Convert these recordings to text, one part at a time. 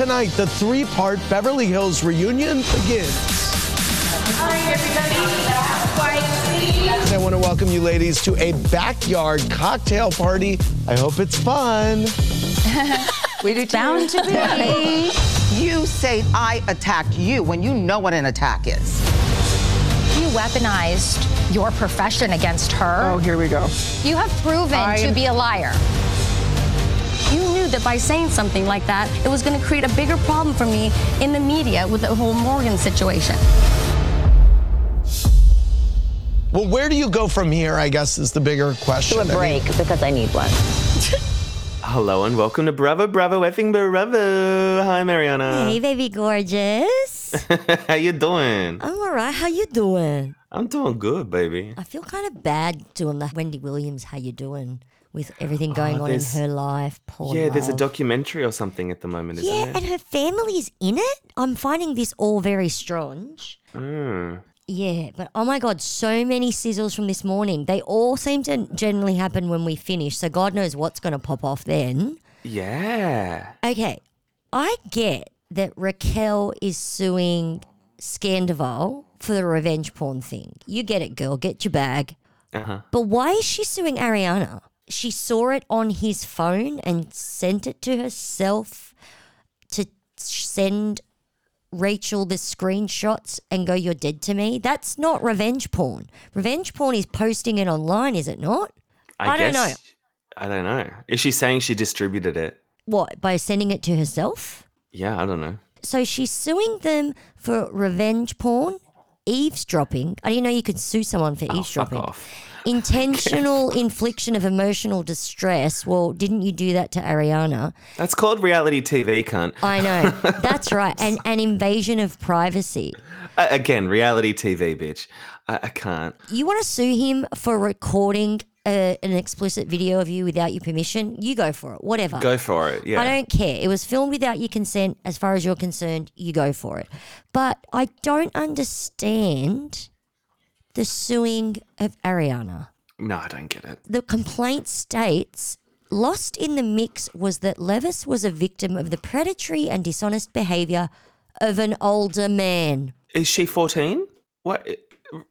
Tonight, the three part Beverly Hills reunion begins. All right, everybody. I want to welcome you ladies to a backyard cocktail party. I hope it's fun. We do Bound to be. You say I attacked you when you know what an attack is. You weaponized your profession against her. Oh, here we go. You have proven I to am- be a liar. You that by saying something like that, it was going to create a bigger problem for me in the media with the whole Morgan situation. Well, where do you go from here? I guess is the bigger question. a I mean, break because I need one. Hello and welcome to Bravo Bravo effing Bravo. Hi Mariana. Hey, baby gorgeous. How you doing? I'm all right. How you doing? I'm doing good, baby. I feel kind of bad doing the Wendy Williams. How you doing? With everything going on in Oh, there's- her life, poor yeah, there's a love. documentary or something at the moment, isn't Yeah, there? and her family's in it. I'm finding this all very strange. Mm. Yeah, but oh my god, so many sizzles from this morning. They all seem to generally happen when we finish, so God knows what's going to pop off then. Yeah. Okay, I get that Raquel is suing Scandoval for the revenge porn thing. You get it, girl. Get your bag. Uh huh. But why is she suing Ariana? She saw it on his phone and sent it to herself to send Rachel the screenshots and go, You're dead to me. That's not revenge porn. Revenge porn is posting it online, is it not? I don't know. I don't know. Is she saying she distributed it? What, by sending it to herself? Yeah, I don't know. So she's suing them for revenge porn, eavesdropping. I didn't know you could sue someone for Oh, eavesdropping. Intentional infliction of emotional distress. Well, didn't you do that to Ariana? That's called reality TV, cunt. I know. That's right. And an invasion of privacy. Uh, again, reality TV, bitch. I, I can't. You want to sue him for recording uh, an explicit video of you without your permission? You go for it. Whatever. Go for it. Yeah. I don't care. It was filmed without your consent. As far as you're concerned, you go for it. But I don't understand the suing of Ariana. No, I don't get it. The complaint states lost in the mix was that Leviss was a victim of the predatory and dishonest behavior of an older man. Is she 14? What?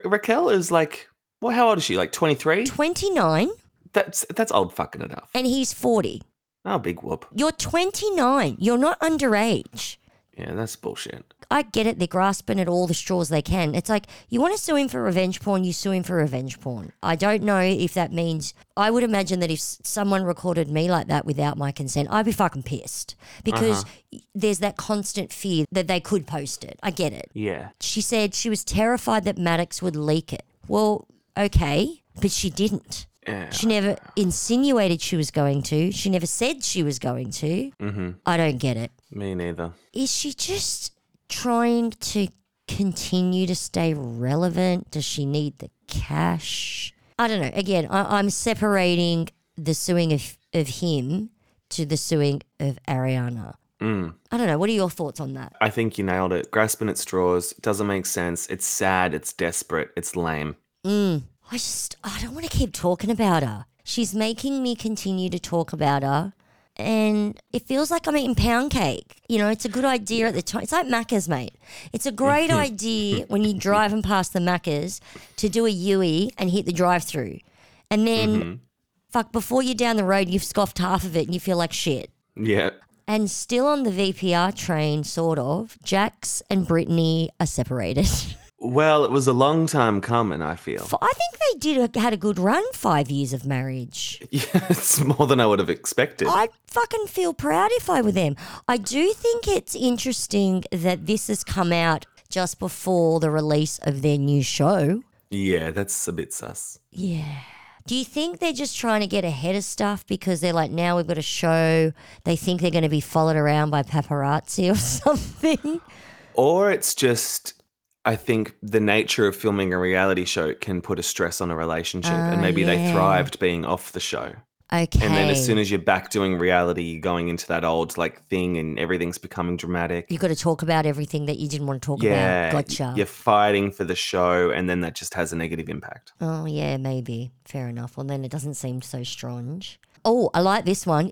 Raquel is like, well, how old is she? Like 23? 29 That's that's old fucking enough. and he's 40. Oh, big whoop. You're 29. You're not underage. Yeah, that's bullshit. I get it. They're grasping at all the straws they can. It's like you want to sue him for revenge porn, you sue him for revenge porn. I don't know if that means. I would imagine that if someone recorded me like that without my consent, I'd be fucking pissed because uh-huh. there's that constant fear that they could post it. I get it. Yeah. She said she was terrified that Madix would leak it. Well, okay, but she didn't. Yeah. She never insinuated she was going to. She never said she was going to. Mm-hmm. I don't get it Me neither. is she just trying to continue to stay relevant? Does she need the cash? I don't know. Again, I, I'm separating the suing of, of him to the suing of Ariana. Mm. I don't know. What are your thoughts on that? I think you nailed it. Grasping at straws doesn't make sense. It's sad. It's desperate. It's lame. Mm. I just, I don't want to keep talking about her. She's making me continue to talk about her. And it feels like I'm eating pound cake. You know, it's a good idea at the time. It's like Macca's, mate. It's a great idea when you're driving past the Macca's to do a Yui and hit the drive through. And then, fuck, before you're down the road, you've scoffed half of it and you feel like shit. Yeah. And still on the VPR train, sort of, Jax and Brittany are separated. Well, it was a long time coming, I feel. F- I think they did had a good run, five years of marriage. Yeah, it's more than I would have expected. I'd fucking feel proud if I were them. I do think it's interesting that this has come out just before the release of their new show. Yeah, that's a bit sus. Yeah. Do you think they're just trying to get ahead of stuff because they're like, now we've got a show, they think they're going to be followed around by paparazzi or something? Or it's just, I think the nature of filming a reality show can put a stress on a relationship, and maybe they oh, thrived being off the show. Okay. And then as soon as you're back doing reality, you're going into that old like thing, and everything's becoming dramatic. You've got to talk about everything that you didn't want to talk yeah, about. Gotcha. You're fighting for the show, and then that just has a negative impact. Oh, yeah, maybe. Fair enough. Well, then it doesn't seem so strange. Oh, I like this one.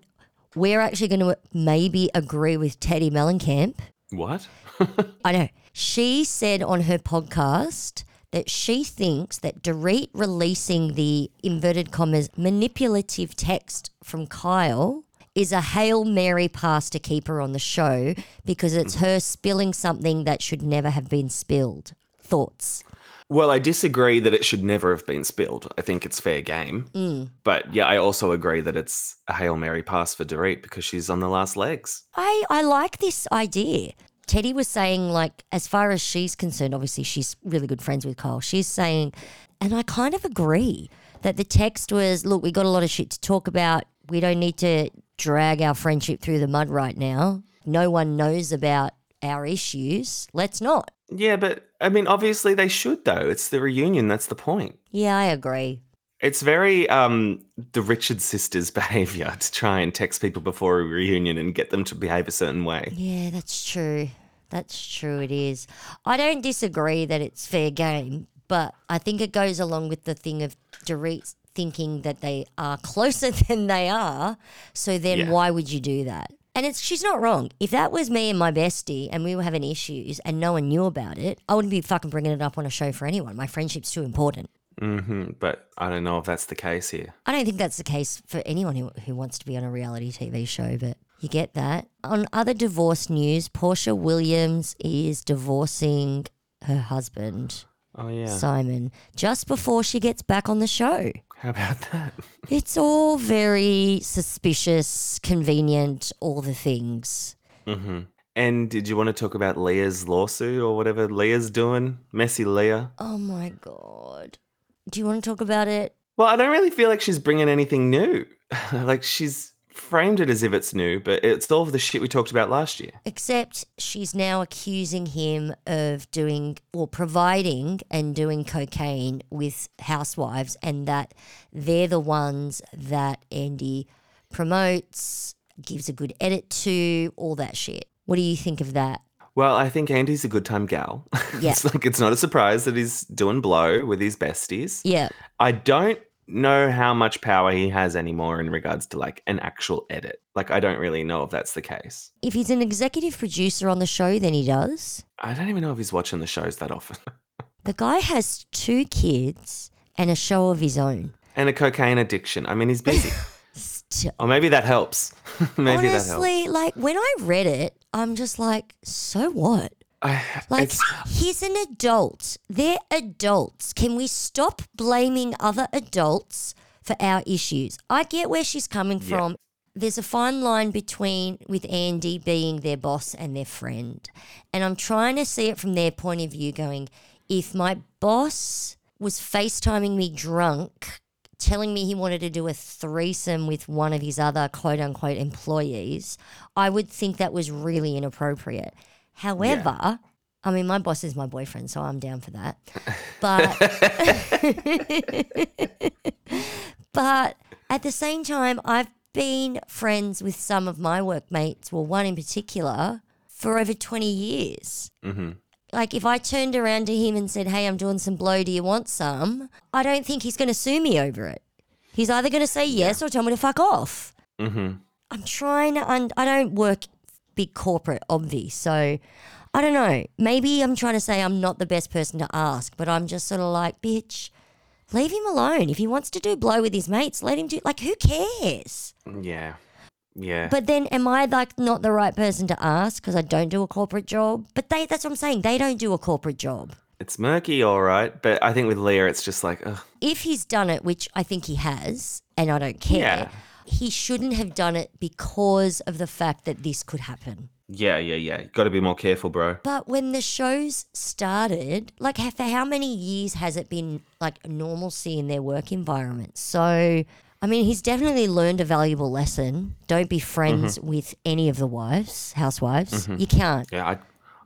we're actually going to uh, maybe agree with Teddi Mellencamp. What? I know. She said on her podcast that she thinks that Dorit releasing the inverted commas manipulative text from Kyle is a Hail Mary pass to keep her on the show because it's mm-hmm. her spilling something that should never have been spilled. Thoughts? Well, I disagree that it should never have been spilled. I think it's fair game. Mm. But yeah, I also agree that it's a Hail Mary pass for Dorit because she's on the last legs. I, I like this idea. Teddi was saying, like, as far as she's concerned, obviously she's really good friends with Kyle. She's saying, and I kind of agree that the text was, look, we got a lot of shit to talk about. We don't need to drag our friendship through the mud right now. No one knows about our issues. Let's not. Yeah, but I mean, obviously they should though. It's the reunion. That's the point. Yeah, I agree. It's very um the Richards sisters behavior to try and text people before a reunion and get them to behave a certain way. Yeah, that's true. That's true, it is. I don't disagree that it's fair game, but I think it goes along with the thing of Dorit thinking that they are closer than they are. So then Yeah. why would you do that? And it's she's not wrong. If that was me and my bestie and we were having issues and no one knew about it, I wouldn't be fucking bringing it up on a show for anyone. My friendship's too important. Hmm But I don't know if that's the case here. I don't think that's the case for anyone who, who wants to be on a reality TV show, but you get that. On other divorce news, Porsha Williams is divorcing her husband, Oh yeah. Simon, just before she gets back on the show. How about that? It's all very suspicious, convenient, all the things. hmm And did you want to talk about Leah's lawsuit or whatever Leah's doing? Messy Leah. Oh my God. Do you want to talk about it? Well, I don't really feel like she's bringing anything new. like she's framed it as if it's new, but it's all of the shit we talked about last year. Except she's now accusing him of doing or providing and doing cocaine with housewives, and that they're the ones that Andy promotes, gives a good edit to, all that shit. What do you think of that? Well, I think Andy's a good time gal. Yeah. it's like it's not a surprise that he's doing blow with his besties. Yeah. I don't know how much power he has anymore in regards to like an actual edit. Like I don't really know if that's the case. If he's an executive producer on the show, then he does. I don't even know if he's watching the shows that often. The guy has two kids and a show of his own. and a cocaine addiction. I mean, he's busy. Or maybe that helps. maybe that helps. Honestly, like when I read it, I'm just like, so what? I, Like, he's an adult. They're adults. Can we stop blaming other adults for our issues? I get where she's coming Yeah. from. There's a fine line between with Andy being their boss and their friend. And I'm trying to see it from their point of view going, if my boss was FaceTiming me drunk, telling me he wanted to do a threesome with one of his other quote unquote employees, I would think that was really inappropriate. However, I mean, my boss is my boyfriend, so I'm down for that. But, but at the same time, I've been friends with some of my workmates, well, one in particular, for over 20 years. Mhm. Like, if I turned around to him and said, Hey, I'm doing some blow, do you want some? I don't think he's going to sue me over it. He's either going to say yes or tell me to fuck off. Mhm. I'm trying to, un- I don't work big corporate, obvi. So I don't know. Maybe I'm trying to say I'm not the best person to ask, but I'm just sort of like, bitch, leave him alone. If he wants to do blow with his mates, let him do, like, who cares? Yeah. Yeah. But then am I like not the right person to ask because I don't do a corporate job? But they, that's what I'm saying. They don't do a corporate job. it's murky, all right. But I think with Leah, it's just like, ugh. if he's done it, which I think he has, and I don't care, Yeah. he shouldn't have done it because of the fact that this could happen. yeah, yeah, yeah. Got to be more careful, bro. But when the shows started, like for how many years has it been like normalcy in their work environment? So, I mean, he's definitely learned a valuable lesson. Don't be friends mm-hmm. with any of the wives, housewives. Mm-hmm. You can't. Yeah, I'd,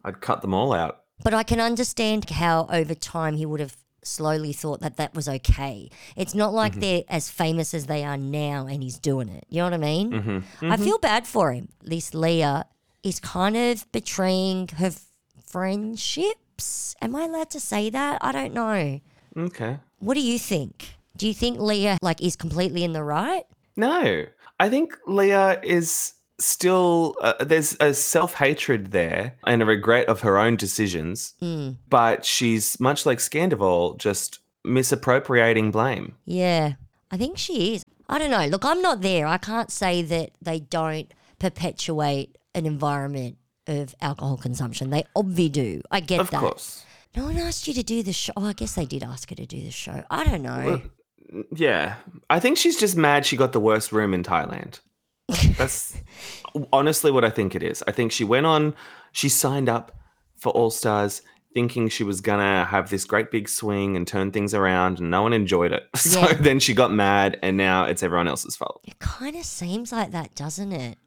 I'd cut them all out. But I can understand how over time he would have slowly thought that that was okay. It's not like mm-hmm. they're as famous as they are now and he's doing it. You know what I mean? I feel bad for him. This Leah is kind of betraying her friendships. Am I allowed to say that? I don't know. Okay. What do you think? Do you think Leah like is completely in the right? No, I think Leah is still uh, there's a self-hatred there and a regret of her own decisions Mm. but she's much like Scandoval just misappropriating blame Yeah, I think she is. I don't know. Look, I'm not there. I can't say that they don't perpetuate an environment of alcohol consumption. They obviously do. I get of that. course No one asked you to do the show. Oh, I guess they did ask her to do the show. I don't know. Yeah. I think she's just mad she got the worst room in Thailand. That's honestly what I think it is. I think she went on she signed up for All Stars thinking she was gonna have this great big swing and turn things around and no one enjoyed it. So Yeah. then she got mad and now it's everyone else's fault. It kind of seems like that, doesn't it?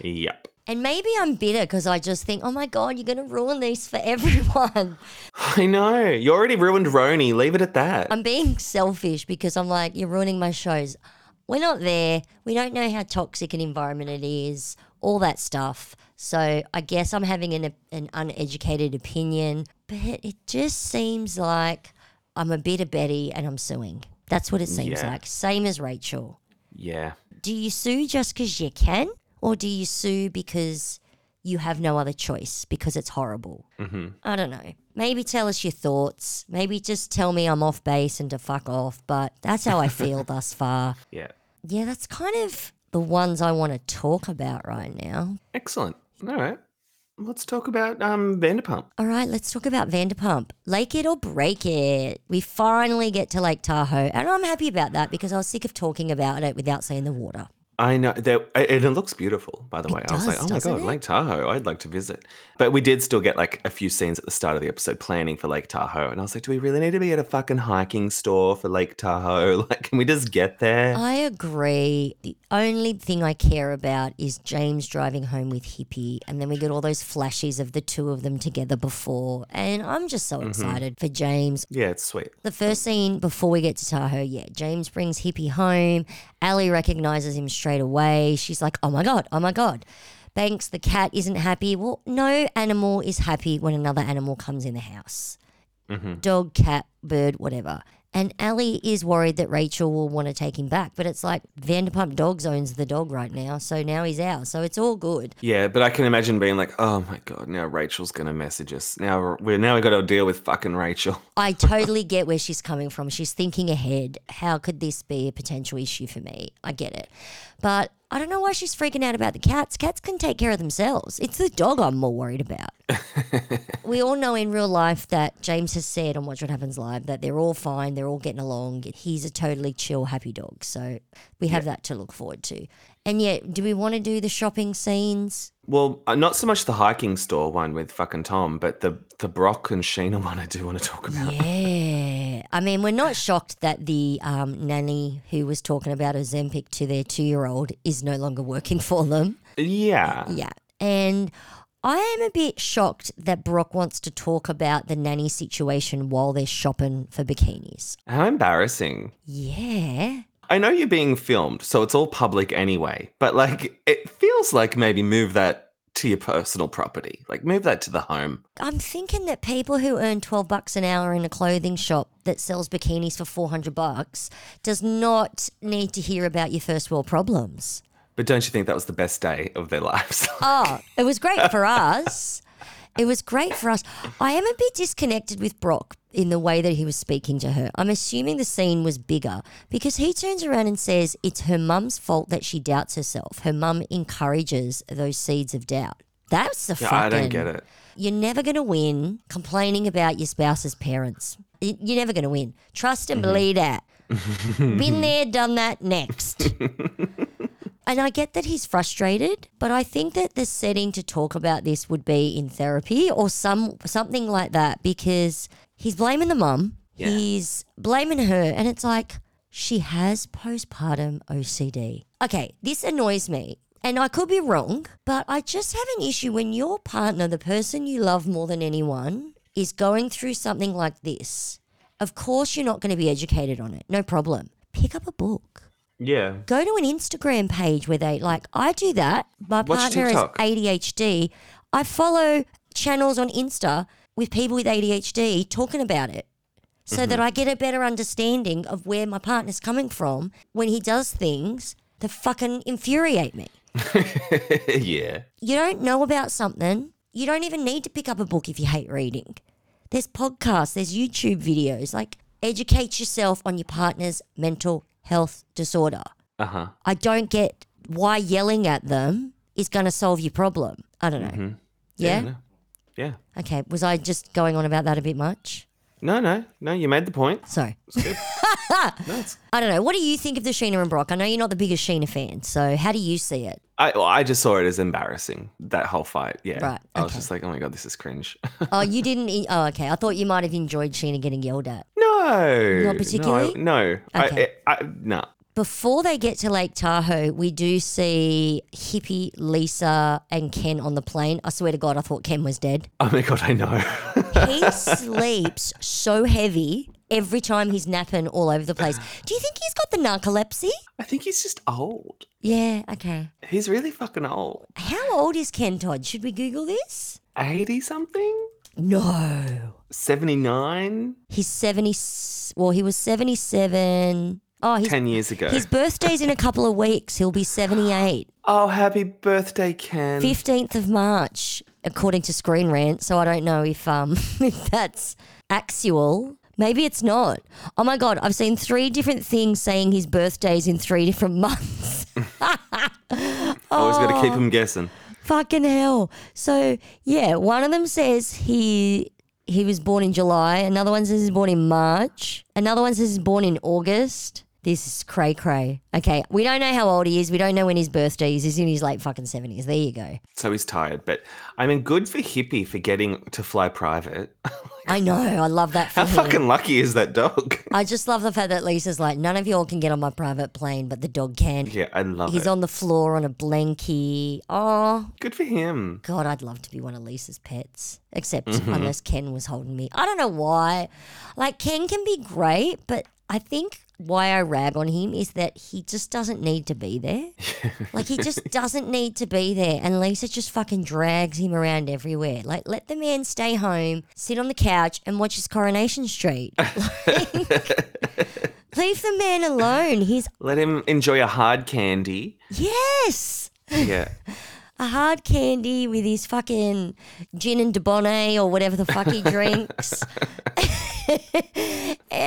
yep And maybe I'm bitter because I just think, oh my God, you're going to ruin this for everyone. I know. You already ruined RHONY. Leave it at that. I'm being selfish because I'm like, you're ruining my shows. We're not there. We don't know how toxic an environment it is, all that stuff. So I guess I'm having an, an uneducated opinion, but it just seems like I'm a bit of Betty and I'm suing. That's what it seems Yeah. like. Same as Rachel. yeah. Do you sue just because you can, or do you sue because you have no other choice because it's horrible? Mm-hmm. I don't know. Maybe tell us your thoughts. Maybe just tell me I'm off base and to fuck off. But that's how I feel thus far. Yeah. Yeah, that's kind of the ones I want to talk about right now. Excellent. All right. Let's talk about um Vanderpump. All right, let's talk about Vanderpump. Lake it or break it. We finally get to Lake Tahoe, and I'm happy about that because I was sick of talking about it without seeing the water. I know that and it looks beautiful, by the way. I was like, does, oh my doesn't god, it? Lake Tahoe, I'd like to visit. But we did still get like a few scenes at the start of the episode planning for Lake Tahoe. And I was like, do we really need to be at a fucking hiking store for Lake Tahoe? Like, can we just get there? I agree. Only thing I care about is James driving home with Hippie, and then we get all those flashes of the two of them together before. And I'm just so mm-hmm. excited for James. yeah, it's sweet. The first scene before we get to Tahoe, yeah, James brings Hippie home. Ally recognizes him straight away. She's like, oh my God, oh my God. Banks, the cat, isn't happy. Well, no animal is happy when another animal comes in the house mm-hmm. dog, cat, bird, whatever. And Ally is worried that Rachel will want to take him back, but it's like Vanderpump Dogs owns the dog right now, so now he's ours, so it's all good. Yeah, but I can imagine being like, oh my god, now Rachel's gonna message us. Now we're now we got to deal with fucking Rachel. I totally get where she's coming from. She's thinking ahead. How could this be a potential issue for me? I get it. But I don't know why she's freaking out about the cats. Cats can take care of themselves. It's the dog I'm more worried about. we all know in real life that James has said on Watch What Happens Live that they're all fine, they're all getting along. He's a totally chill, happy dog. So we have that to look forward to. And yet, do we want to do the shopping scenes? Well, uh, not so much the hiking store one with fucking Tom, but the the Brock and Scheana one I do want to talk about. Yeah. I mean, we're not shocked that the um, nanny who was talking about Ozempic to their two year old is no longer working for them. Yeah. Yeah. And I am a bit shocked that Brock wants to talk about the nanny situation while they're shopping for bikinis. How embarrassing. Yeah. I know you're being filmed, so it's all public anyway, but like it feels like maybe move that to your personal property. Like move that to the home. I'm thinking that people who earn 12 bucks an hour in a clothing shop that sells bikinis for 400 bucks does not need to hear about your first world problems. But don't you think that was the best day of their lives? Oh, it was great for us. It was great for us. I am a bit disconnected with Brock in the way that he was speaking to her. I'm assuming the scene was bigger because he turns around and says it's her mum's fault that she doubts herself. Her mum encourages those seeds of doubt. That's the yeah, fucking. I don't get it. You're never going to win complaining about your spouse's parents. You're never going to win. Trust and mm-hmm. believe that. Been there, done that, next. and I get that he's frustrated, but I think that the setting to talk about this would be in therapy or some something like that because he's blaming the mum. Yeah. He's blaming her and it's like she has postpartum OCD. Okay, this annoys me. And I could be wrong, but I just have an issue when your partner, the person you love more than anyone, is going through something like this. Of course, you're not going to be educated on it. No problem. Pick up a book. Yeah. Go to an Instagram page where they, like, I do that. My Watch partner TikTok. has ADHD. I follow channels on Insta with people with ADHD talking about it so Mm-hmm. that I get a better understanding of where my partner's coming from when he does things that fucking infuriate me. yeah. You don't know about something, you don't even need to pick up a book if you hate reading. There's podcasts, there's YouTube videos. Like, educate yourself on your partner's mental health disorder. Uh huh. I don't get why yelling at them is going to solve your problem. I don't know. Yeah? no. Yeah. Okay. Was I just going on about that a bit much? No, no, no. You made the point. Sorry. No, I don't know. What do you think of the Scheana and Brock? I know you're not the biggest Scheana fan, so how do you see it? I well, I just saw it as embarrassing that whole fight. Yeah. Right, I was okay. just like, oh my god, this is cringe. Oh, you didn't. e- Oh, okay. I thought you might have enjoyed Scheana getting yelled at. no. Not particularly? No. no. Okay. I, I, no. Before they get to Lake Tahoe, we do see Hippie, Lisa, and Ken on the plane. I swear to God, I thought Ken was dead. Oh my god, I know. He sleeps so heavy every time he's napping all over the place. Do you think he's got the narcolepsy? I think he's just old. Yeah, okay. He's really fucking old. How old is Ken Todd? Should we Google this? 80 something? No. 79? He's 70. Well, he was 77. Oh, he's, 10 years ago. his birthday's in a couple of weeks. He'll be 78. Oh, happy birthday, Ken. 15th of March, according to Screen Rant. So I don't know if um if that's actual. Maybe it's not. Oh my god, I've seen three different things saying his birthday's in three different months. Always got to keep Oh. him guessing. Fucking hell. So yeah, one of them says he he was born in July. Another one says he's born in March. Another one says he's born in August. This is cray cray. Okay, we don't know how old he is. We don't know when his birthday is. He's in his late fucking seventies. There you go. So he's tired. But I mean, good for Hippie for getting to fly private. I know. I love that for How him. fucking lucky is that dog? I just love the fact that Lisa's like, none of y'all can get on my private plane, but the dog can. Yeah, I love He's it. on the floor on a blankie. Oh, Good for him. God, I'd love to be one of Lisa's pets. Except Mm-hmm. unless Ken was holding me. I don't know why. Like, Ken can be great, but I think why I rag on him is that he just doesn't need to be there. like, he just doesn't need to be there. And Lisa just fucking drags him around everywhere. Like, let the man stay home, sit on the couch, and watch his Coronation Street. Like, leave the man alone. He's, Let him enjoy a hard candy. yes. Yeah. a hard candy with his fucking gin and Dubonnet or whatever the fuck he drinks.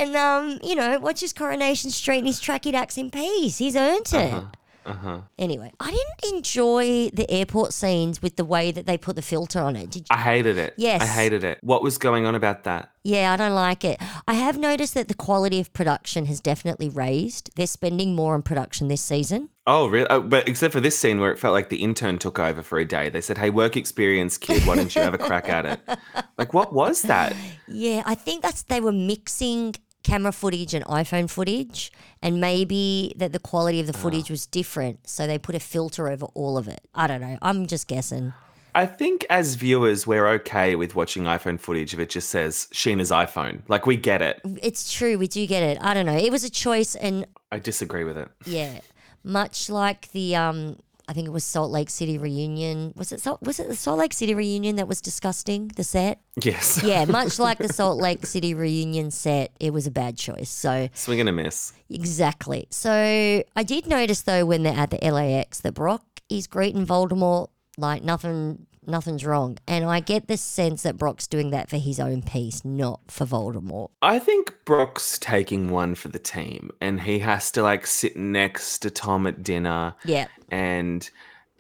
And um, you know, watch his Coronation Street and his tracky ducks in peace. He's earned it. Uh-huh. Anyway, I didn't enjoy the airport scenes with the way that they put the filter on it. Did you? I hated it. Yes. I hated it. What was going on about that? Yeah, I don't like it. I have noticed that the quality of production has definitely raised. They're spending more on production this season. Oh, really? Oh, but except for this scene where it felt like the intern took over for a day. They said, hey, work experience kid, why don't you have a crack at it? Like, what was that? Yeah, I think that's they were mixing camera footage and iPhone footage, and maybe that the quality of the footage was different, so they put a filter over all of it. I don't know. I'm just guessing. I think as viewers, we're okay with watching iPhone footage if it just says Scheana's iPhone. Like, we get it. It's true, we do get it. I don't know. It was a choice, and I disagree with it. yeah, much like the um. I think it was Salt Lake City reunion. Was it Salt, was it the Salt Lake City reunion that was disgusting? The set, Yes. yeah, much like the Salt Lake City reunion set, it was a bad choice. So Swing and a miss. Exactly. So I did notice though when they're at the LAX that Brock is greeting Voldemort like nothing nothing's wrong. And I get the sense that Brock's doing that for his own peace, not for Voldemort. I think Brock's taking one for the team, and he has to like sit next to Tom at dinner. Yeah. And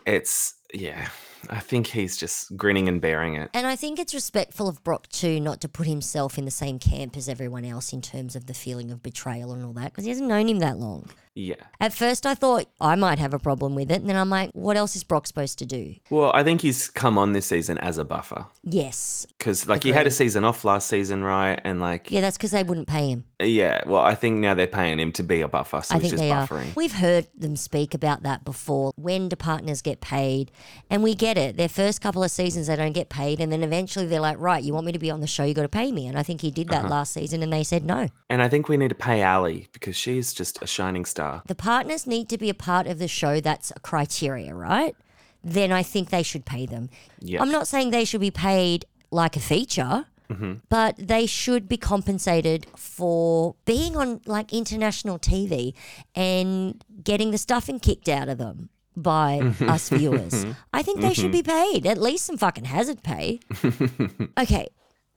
it's, yeah, I think he's just grinning and bearing it. And I think it's respectful of Brock too not to put himself in the same camp as everyone else in terms of the feeling of betrayal and all that because he hasn't known him that long. Yeah. At first, I thought I might have a problem with it. And then I'm like, what else is Brock supposed to do? Well, I think he's come on this season as a buffer Yes. because, like, he had a season off last season, right? And like, Yeah, that's because they wouldn't pay him. Yeah. Well, I think now they're paying him to be a buffer, so I he's think just they buffering. are. We've heard them speak about that before. When do partners get paid? And we get it. Their first couple of seasons, they don't get paid. And then eventually they're like, right, you want me to be on the show, you got to pay me. And I think he did Uh-huh. that last season and they said no. And I think we need to pay Ally because she's just a shining star. The partners need to be a part of the show. That's a criteria, right? Then I think they should pay them. Yeah. I'm not saying they should be paid like a feature. Mm-hmm. but they should be compensated for being on like international TV and getting the stuffing kicked out of them by mm-hmm. us viewers. Mm-hmm. I think they should be paid at least some fucking hazard pay. okay,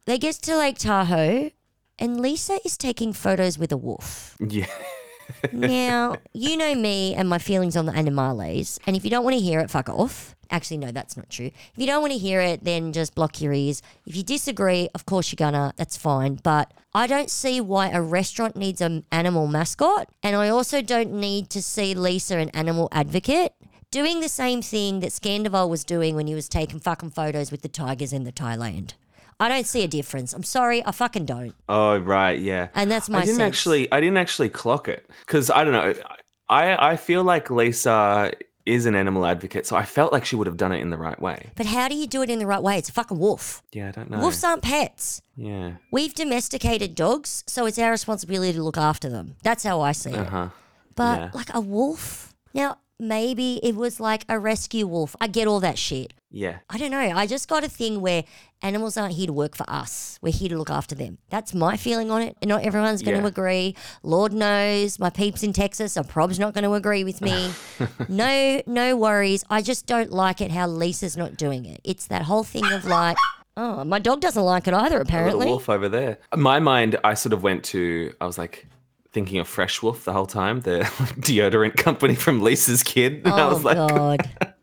they get to Lake Tahoe, and Lisa is taking photos with a wolf. Yeah. Now, you know me and my feelings on the animales, and if you don't want to hear it, fuck off. Actually, no, that's not true. If you don't want to hear it, then just block your ears. If you disagree, of course you're gonna, that's fine. But I don't see why a restaurant needs an animal mascot, and I also don't need to see Lisa an animal advocate doing the same thing that Scandoval was doing when he was taking fucking photos with the tigers in the Thailand. I don't see a difference. I'm sorry, I fucking don't. Oh right, yeah. And that's my I didn't sense. actually I didn't actually clock it because I don't know. I I feel like Lisa is an animal advocate, so I felt like she would have done it in the right way. But how do you do it in the right way? It's a fucking wolf. Yeah, I don't know. Wolves aren't pets. Yeah. We've domesticated dogs, so it's our responsibility to look after them. That's how I see it. Uh huh. But yeah. like a wolf, now maybe it was like a rescue wolf. I get all that shit. Yeah. I don't know. I just got a thing where animals aren't here to work for us. We're here to look after them. That's my feeling on it. And not everyone's going to Yeah. agree. Lord knows my peeps in Texas are probably not going to agree with me. no, no worries. I just don't like it how Lisa's not doing it. It's that whole thing of like, oh, my dog doesn't like it either, apparently. wolf over there. My mind, I sort of went to. I was like thinking of Fresh Wolf the whole time, the deodorant company from Lisa's kid. And I Oh, was like, God.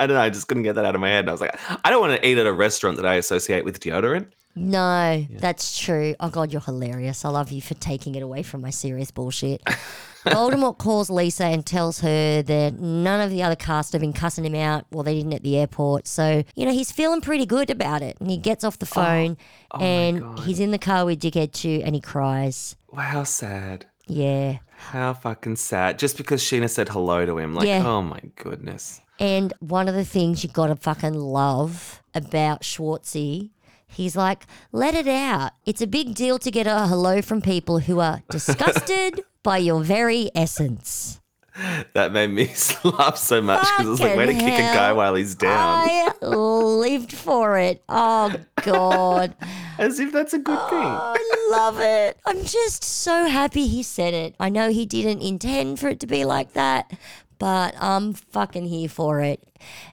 I don't know. I just couldn't get that out of my head. I was like, I don't want to eat at a restaurant that I associate with deodorant. No, that's true. Oh God, you're hilarious. I love you for taking it away from my serious bullshit. Voldemort calls Lisa and tells her that none of the other cast have been cussing him out. Well, they didn't at the airport. So, you know, he's feeling pretty good about it. And he gets off the oh, phone oh and he's in the car with Dickhead 2 and he cries. Wow, how sad. Yeah. How fucking sad. Just because Scheana said hello to him. Like, Yeah. oh my goodness. And one of the things you gotta fucking love about Schwartzy, he's like, let it out. It's a big deal to get a hello from people who are disgusted by your very essence. That made me laugh so much because I was like, way to kick a guy while he's down. I lived for it. Oh God. As if that's a good thing. Oh, I love it. I'm just so happy he said it. I know he didn't intend for it to be like that, but I'm fucking here for it.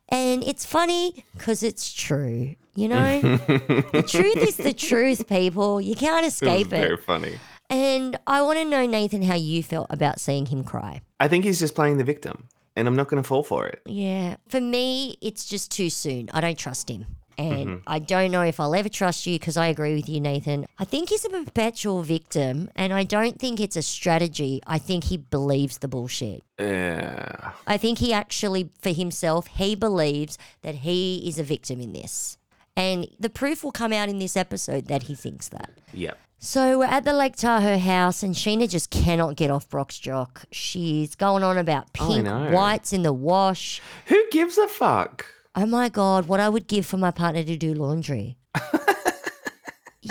And it's funny because it's true. You know, the truth is the truth, people. You can't escape It very funny. And I want to know, Nathan, how you felt about seeing him cry. I think he's just playing the victim, and I'm not going to fall for it. Yeah. For me, it's just too soon. I don't trust him. And mm-hmm. I don't know if I'll ever trust you because I agree with you, Nathan. I think he's a perpetual victim, and I don't think it's a strategy. I think he believes the bullshit. Yeah. I think he actually, for himself, he believes that he is a victim in this. And the proof will come out in this episode that he thinks that. Yep. So we're at the Lake Tahoe house, and Scheana just cannot get off Brock's jock. She's going on about pink whites in the wash. Who gives a fuck? Oh my God, what I would give for my partner to do laundry.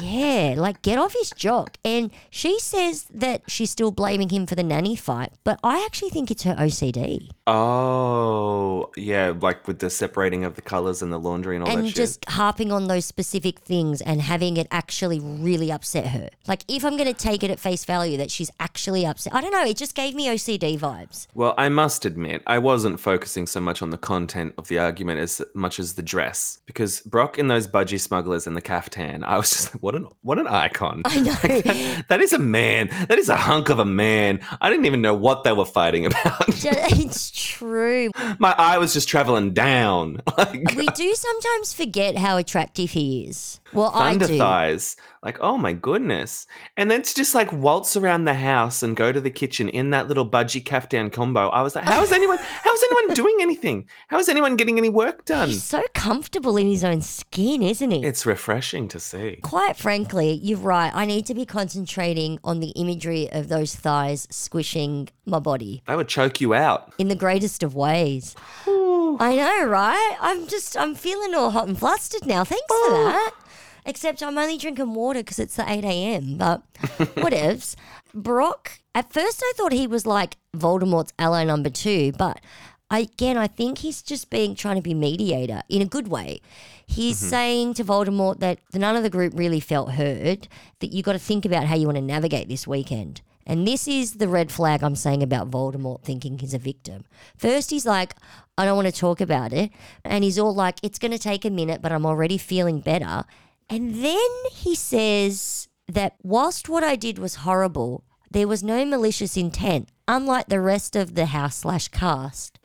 yeah, like get off his jock. And she says that she's still blaming him for the nanny fight, but I actually think it's her OCD. Oh, yeah, like with the separating of the colors and the laundry and all and that shit. just harping on those specific things and having it actually really upset her. Like, if I'm going to take it at face value that she's actually upset, I don't know, it just gave me OCD vibes. Well, I must admit, I wasn't focusing so much on the content of the argument as much as the dress. Because Brock in those budgie smugglers and the caftan, I was just like, what an what an icon. I know. that is a man. That is a hunk of a man. I didn't even know what they were fighting about. it's true. My eye was just traveling down. Like We do sometimes forget how attractive he is. Well, I thunder do. thighs. Like, oh my goodness. And then to just like waltz around the house and go to the kitchen in that little budgie caftan combo. I was like, how is anyone how is anyone doing anything? How is anyone getting any work done? He's so comfortable in his own skin, isn't he? It's refreshing to see. Quite frankly, you're right. I need to be concentrating on the imagery of those thighs squishing my body They would choke you out. in the greatest of ways. I know, right? I'm just, I'm feeling all hot and flustered now. Thanks for oh, that. Except I'm only drinking water because it's the 8 a.m. But whatevs. Brock, at first I thought he was like Voldemort's ally number two, but I, again, I think he's just being trying to be mediator in a good way. He's mm-hmm. saying to Voldemort that none of the group really felt heard, that you got to think about how you want to navigate this weekend. And this is the red flag I'm saying about Voldemort thinking he's a victim. First, he's like, I don't want to talk about it. And he's all like, it's going to take a minute, but I'm already feeling better. And then he says that whilst what I did was horrible, there was no malicious intent, unlike the rest of the house slash cast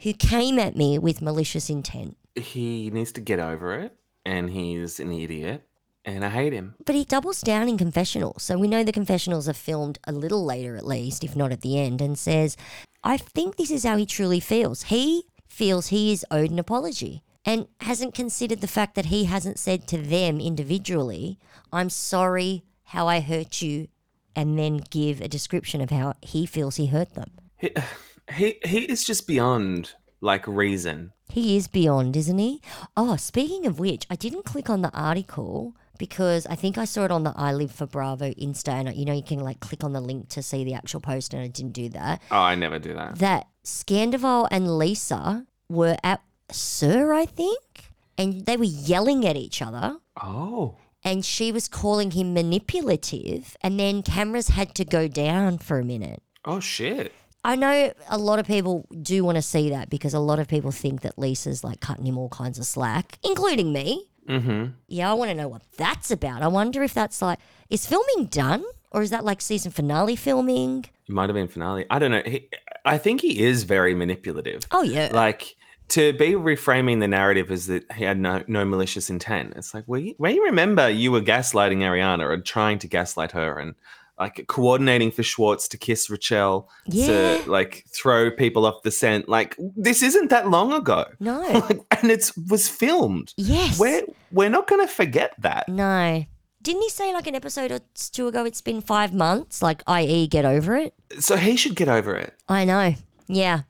who came at me with malicious intent. He needs to get over it, and he's an idiot, and I hate him. But he doubles down in confessionals. So we know the confessionals are filmed a little later, at least, if not at the end, and says, I think this is how he truly feels. He feels he is owed an apology and hasn't considered the fact that he hasn't said to them individually, I'm sorry how I hurt you, and then give a description of how he feels he hurt them. He, he, he is just beyond like reason. He is beyond, isn't he? Oh, speaking of which, I didn't click on the article because I think I saw it on the I Live for Bravo Insta, and you know you can like click on the link to see the actual post, and I didn't do that. Oh, I never do that. That Scandoval and Lisa were at SUR, I think, and they were yelling at each other. Oh, And she was calling him manipulative, and then cameras had to go down for a minute. oh shit. I know a lot of people do want to see that because a lot of people think that Lisa's like cutting him all kinds of slack, including me. Mm-hmm. Yeah, I want to know what that's about. I wonder if that's like, is filming done? Or is that like season finale filming? It might have been finale. I don't know. He, I think he is very manipulative. Oh, yeah. Like to be reframing the narrative as that he had no, no malicious intent. It's like, we we remember you were gaslighting Ariana or trying to gaslight her and like coordinating for Schwartz to kiss Rachel Yeah. to like throw people off the scent. Like this isn't that long ago. No. Like, and it was filmed. Yes. We're we're not gonna forget that. No. Didn't he say like an episode or two ago it's been five months? Like, i.e., get over it? So he should get over it. I know. Yeah.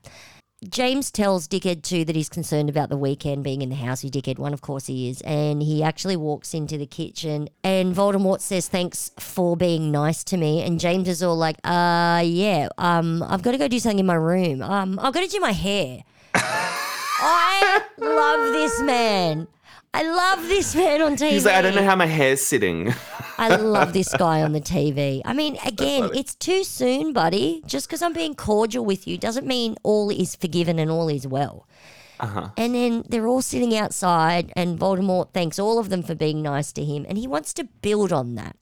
James tells Dickhead 2 that he's concerned about the weekend being in the house with Dickhead 1. Of course he is. And he actually walks into the kitchen and Voldemort says, Thanks for being nice to me. And James is all like, Uh, yeah, um, I've got to go do something in my room. Um, I've got to do my hair. I love this man. I love this man on TV. He's like, I don't know how my hair's sitting. I love this guy on the TV. I mean, again, it's too soon, buddy. Just because I'm being cordial with you doesn't mean all is forgiven and all is well. Uh-huh. And then they're all sitting outside, and Voldemort thanks all of them for being nice to him, and he wants to build on that.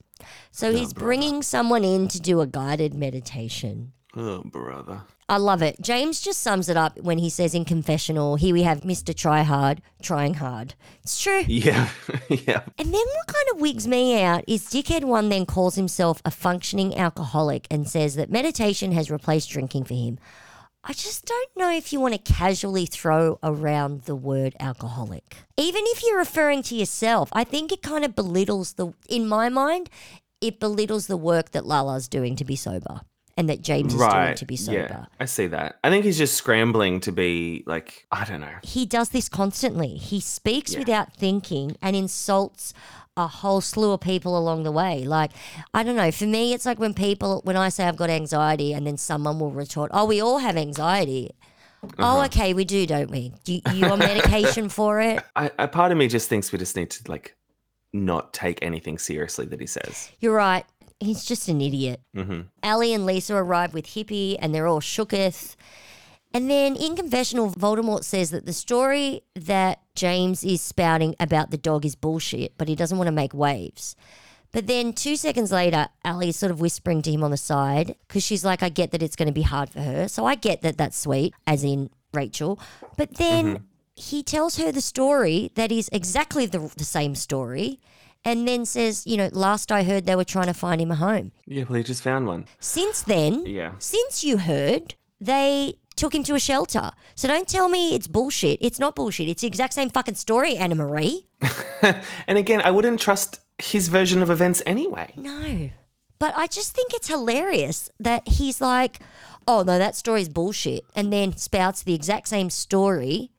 So he's bringing someone in to do a guided meditation. Oh, brother. I love it. James just sums it up when he says in confessional, here we have Mr. Tryhard trying hard. It's true. Yeah, yeah. And then what kind of wigs me out is Dickhead One then calls himself a functioning alcoholic and says that meditation has replaced drinking for him. I just don't know if you want to casually throw around the word alcoholic. Even if you're referring to yourself, I think it kind of belittles the, in my mind, it belittles the work that Lala's doing to be sober and that James is doing to be sober. Yeah, I see that. I think he's just scrambling to be like, I don't know. he does this constantly. He speaks without thinking and insults a whole slew of people along the way. Like, I don't know. For me, it's like when people, when I say I've got anxiety, and then someone will retort, "Oh, we all have anxiety." Oh, uh-huh. okay, we do, don't we? You, you on medication for it? I, a part of me just thinks we just need to like not take anything seriously that he says. You're right. He's just an idiot. hmm Ally and Lisa arrive with Hippie and they're all shooketh. And then in confessional, Voldemort says that the story that James is spouting about the dog is bullshit, but he doesn't want to make waves. But then two seconds later, Ally is sort of whispering to him on the side because she's like, I get that it's going to be hard for her. So I get that that's sweet, as in Rachel. But then he tells her the story that is exactly the, the same story and then says, you know, last I heard they were trying to find him a home. Yeah, well, he just found one. Since then, Yeah. since you heard, they took him to a shelter. So don't tell me it's bullshit. It's not bullshit. It's the exact same fucking story, Anna Marie. and again, I wouldn't trust his version of events anyway. No. But I just think it's hilarious that he's like, oh no, that story's bullshit. And then spouts the exact same story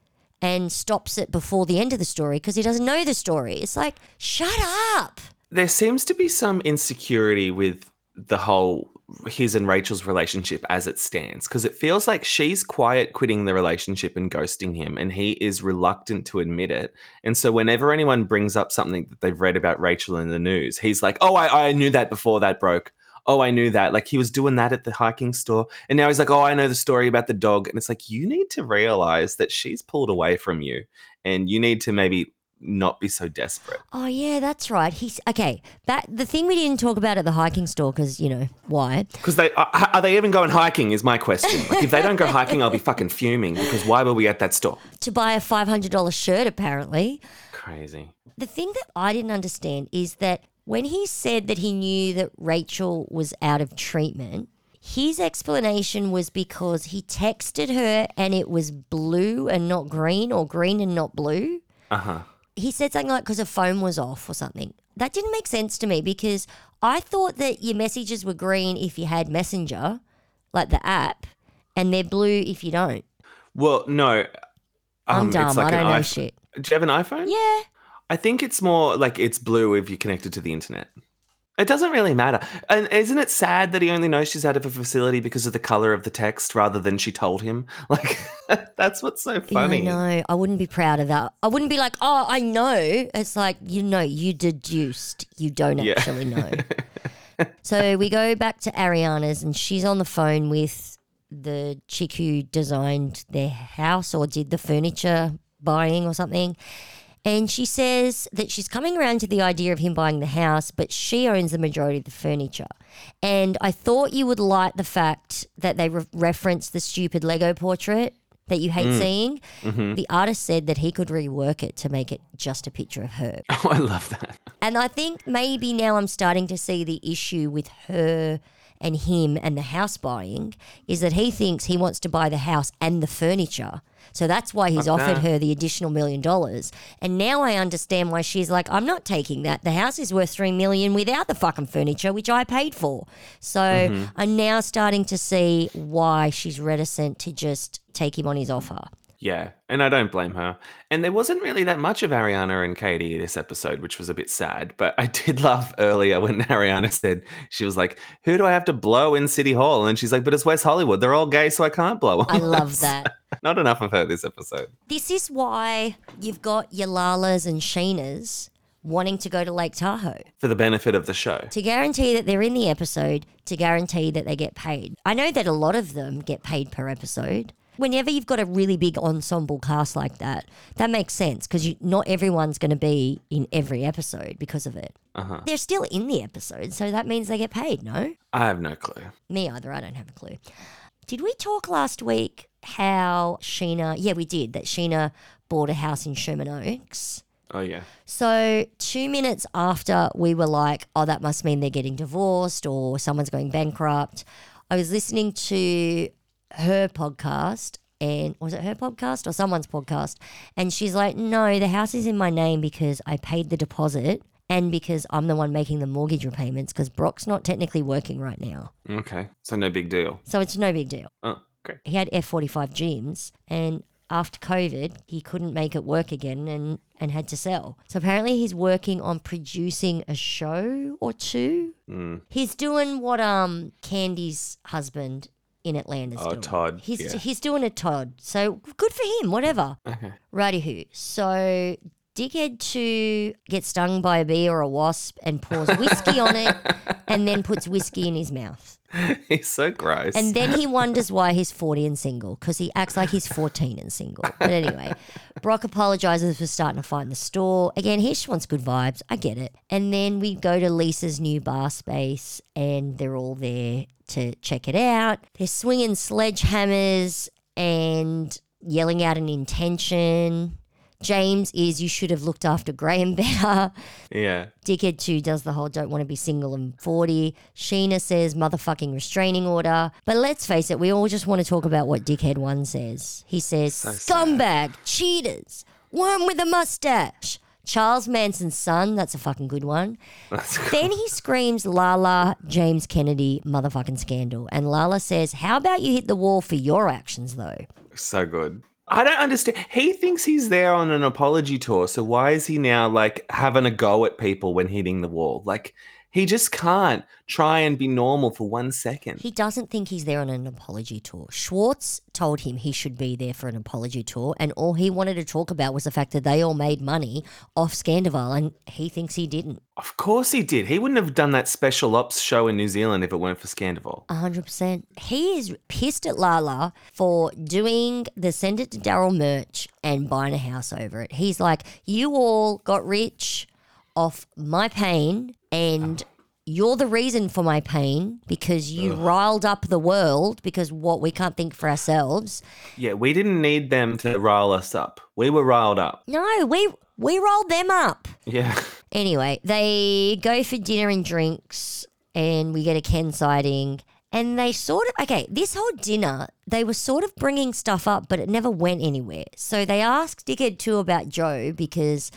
and stops it before the end of the story because he doesn't know the story. It's like, shut up. There seems to be some insecurity with the whole his and Rachel's relationship as it stands because it feels like she's quiet quitting the relationship and ghosting him, and he is reluctant to admit it. And so, whenever anyone brings up something that they've read about Rachel in the news, he's like, "Oh, I, I knew that before that broke." Oh, I knew that. Like he was doing that at the hiking store. And now he's like, Oh, I know the story about the dog. And it's like, you need to realize that she's pulled away from you and you need to maybe not be so desperate. Oh yeah, that's right. He's okay. That the thing we didn't talk about at the hiking store because you know why? Because they uh, are, are they even going hiking? Is my question. Like, if they don't go hiking, I'll be fucking fuming. Because why were we at that store? To buy a five hundred dollar shirt, apparently. Crazy. The thing that I didn't understand is that when he said that he knew that Rachel was out of treatment, his explanation was because he texted her and it was blue and not green, or green and not blue. Uh huh. he said something like because her phone was off or something. That didn't make sense to me because I thought that your messages were green if you had Messenger, like the app, and they're blue if you don't. Well, no. I'm um, dumb. it's like I don't know iPhone- shit. Do you have an iPhone? Yeah. I think it's more like it's blue if you're connected to the internet. It doesn't really matter. And isn't it sad that he only knows she's out of a facility because of the color of the text rather than she told him? Like, that's what's so funny. Yeah, I know. I wouldn't be proud of that. I wouldn't be like, oh, I know. It's like, you know, you deduced. You don't Yeah. actually know. so we go back to Ariana's and she's on the phone with the chick who designed their house or did the furniture buying or something. And she says that she's coming around to the idea of him buying the house, but she owns the majority of the furniture. And I thought you would like the fact that they re- reference the stupid Lego portrait that you hate mm. seeing. Mm-hmm. The artist said that he could rework it to make it just a picture of her. Oh, I love that. And I think maybe now I'm starting to see the issue with her and him and the house buying is that he thinks he wants to buy the house and the furniture. So that's why he's offered her the additional million dollars. And now I understand why she's like, I'm not taking that. The house is worth three million without the fucking furniture, which I paid for. So mm-hmm. I'm now starting to see why she's reticent to just take him on his offer. Yeah, and I don't blame her. And there wasn't really that much of Ariana and Katie this episode, which was a bit sad. But I did laugh earlier when Ariana said she was like, "Who do I have to blow in City Hall?" And she's like, "But it's West Hollywood. They're all gay, so I can't blow." I love that. Not enough of her this episode. This is why you've got your Lalas and Scheanas wanting to go to Lake Tahoe For the benefit of the show. to guarantee that they're in the episode, to guarantee that they get paid. I know that a lot of them get paid per episode. Whenever you've got a really big ensemble cast like that, that makes sense because not everyone's going to be in every episode because of it. Uh-huh. They're still in the episode, so that means they get paid, no? I have no clue. Me either. I don't have a clue. Did we talk last week how Scheana? Yeah, we did. That Scheana bought a house in Sherman Oaks. Oh yeah. So two minutes after we were like, "Oh, that must mean they're getting divorced or someone's going bankrupt," I was listening to her podcast. And was it her podcast or someone's podcast? And she's like, No, the house is in my name because I paid the deposit and because I'm the one making the mortgage repayments because Brock's not technically working right now. Okay. So no big deal. So it's no big deal. Oh, okay. He had F45 gyms and after COVID, he couldn't make it work again and, and had to sell. So apparently he's working on producing a show or two. Mm. He's doing what um Kandi's husband in Atlanta's Oh, doing. Todd, He's yeah. he's doing a Todd. So good for him, whatever. Okay. Righty hoo. So dickhead to gets stung by a bee or a wasp and pours whiskey on it and then puts whiskey in his mouth. He's so gross. And then he wonders why he's 40 and single because he acts like he's 14 and single. But anyway, Brock apologizes for starting to fight in the store. Again, he just wants good vibes. I get it. And then we go to Lisa's new bar space and they're all there to check it out. They're swinging sledgehammers and yelling out an intention. James is, you should have looked after Graham better. yeah. Dickhead 2 does the whole don't want to be single and 40. Scheana says motherfucking restraining order. But let's face it, we all just want to talk about what Dickhead 1 says. He says, scumbag, cheaters, worm with a mustache. Charles Manson's son, that's a fucking good one. then he screams, Lala, James Kennedy, motherfucking scandal. And Lala says, How about you hit the wall for your actions, though? So good. I don't understand. He thinks he's there on an apology tour, so why is he now like having a go at people when hitting the wall? Like He just can't try and be normal for one second. He doesn't think he's there on an apology tour. Schwartz told him he should be there for an apology tour, and all he wanted to talk about was the fact that they all made money off Scandoval, and he thinks he didn't. of course he did. He wouldn't have done that special ops show in New Zealand if it weren't for Scandoval. A hundred percent. He is pissed at Lala for doing the send it to Daryl merch and buying a house over it. He's like, you all got rich off my pain, and you're the reason for my pain because you riled up the world because what we can't think for ourselves. Yeah, we didn't need them to rile us up. We were riled up. No, we we rolled them up. Yeah. Anyway, they go for dinner and drinks, and we get a Ken sighting. And they sort of, okay, this whole dinner, they were sort of bringing stuff up, but it never went anywhere. So they asked Dickhead 2 about Jo because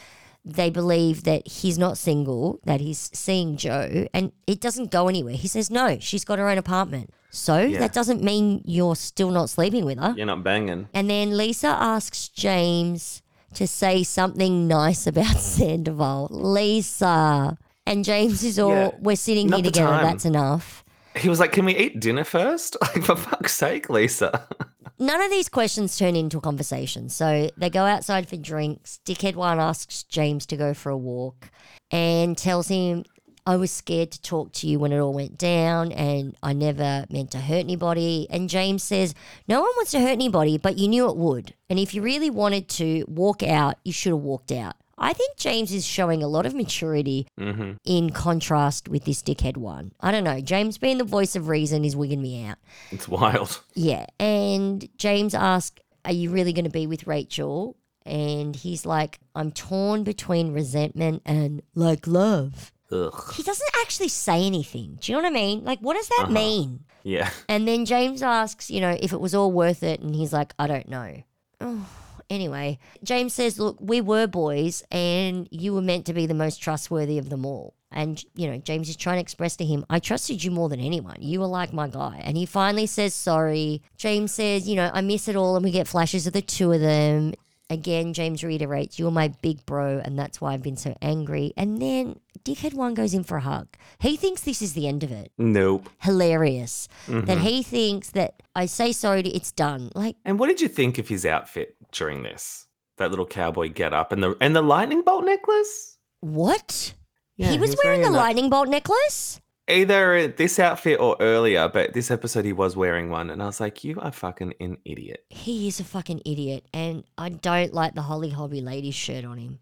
they believe that he's not single, that he's seeing Jo, and it doesn't go anywhere. He says, no, she's got her own apartment. So Yeah. that doesn't mean you're still not sleeping with her. You're not banging. And then Lisa asks James to say something nice about Sandoval. Lisa. And James is all, Yeah, we're sitting not here together, time. that's enough. He was like, Can we eat dinner first? Like, for fuck's sake, Lisa. None of these questions turn into a conversation. So they go outside for drinks. Dickhead one asks James to go for a walk and tells him, I was scared to talk to you when it all went down and I never meant to hurt anybody. And James says, No one wants to hurt anybody, but you knew it would. And if you really wanted to walk out, you should have walked out. I think James is showing a lot of maturity Mm-hmm. in contrast with this dickhead one. I don't know. James being the voice of reason is wigging me out. It's wild. Yeah. And James asked, Are you really going to be with Rachel? And he's like, I'm torn between resentment and like love. Ugh. He doesn't actually say anything. Do you know what I mean? Like, what does that mean? Yeah. And then James asks, you know, if it was all worth it. And he's like, I don't know. Oh, anyway, James says, Look, we were boys and you were meant to be the most trustworthy of them all. And, you know, James is trying to express to him, I trusted you more than anyone. You were like my guy. And he finally says sorry. James says, You know, I miss it all. And we get flashes of the two of them. Again, James reiterates, You're my big bro. And that's why I've been so angry. And then Dickhead One goes in for a hug. He thinks this is the end of it Nope. hilarious Mm-hmm. that he thinks that I say sorry, to, it's done. Like, And what did you think of his outfit during this? That little cowboy get up and the and the lightning bolt necklace? what? Yeah, he was wearing a that- lightning bolt necklace? Either this outfit or earlier, but this episode he was wearing one, and I was like, "You are fucking an idiot." He is a fucking idiot, and I don't like the Holly Hobbie Lady shirt on him.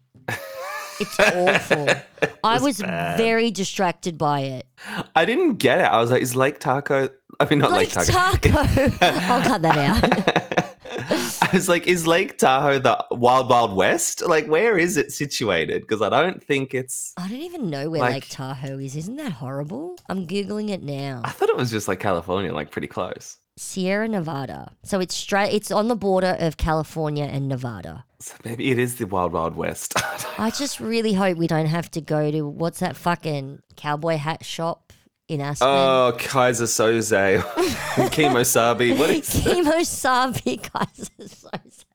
It's awful. I was very distracted by it. I didn't get it. I was like, "Is Lake Taco?" I mean, not Lake Lake Taco. Taco. I'll cut that out. I was like, "Is Lake Tahoe the Wild Wild West? Like, where is it situated?" Because I don't think it's. I don't even know where Like- Lake Tahoe is. Isn't that horrible? I'm googling it now. I thought it was just like California, like pretty close. Sierra Nevada. So it's straight. It's on the border of California and Nevada. So maybe it is the Wild Wild West. I just really hope we don't have to go to what's that fucking cowboy hat shop in Aspen. oh, Kaiser Soze, Kemosabe. What is? Kemosabe Kaiser Soze.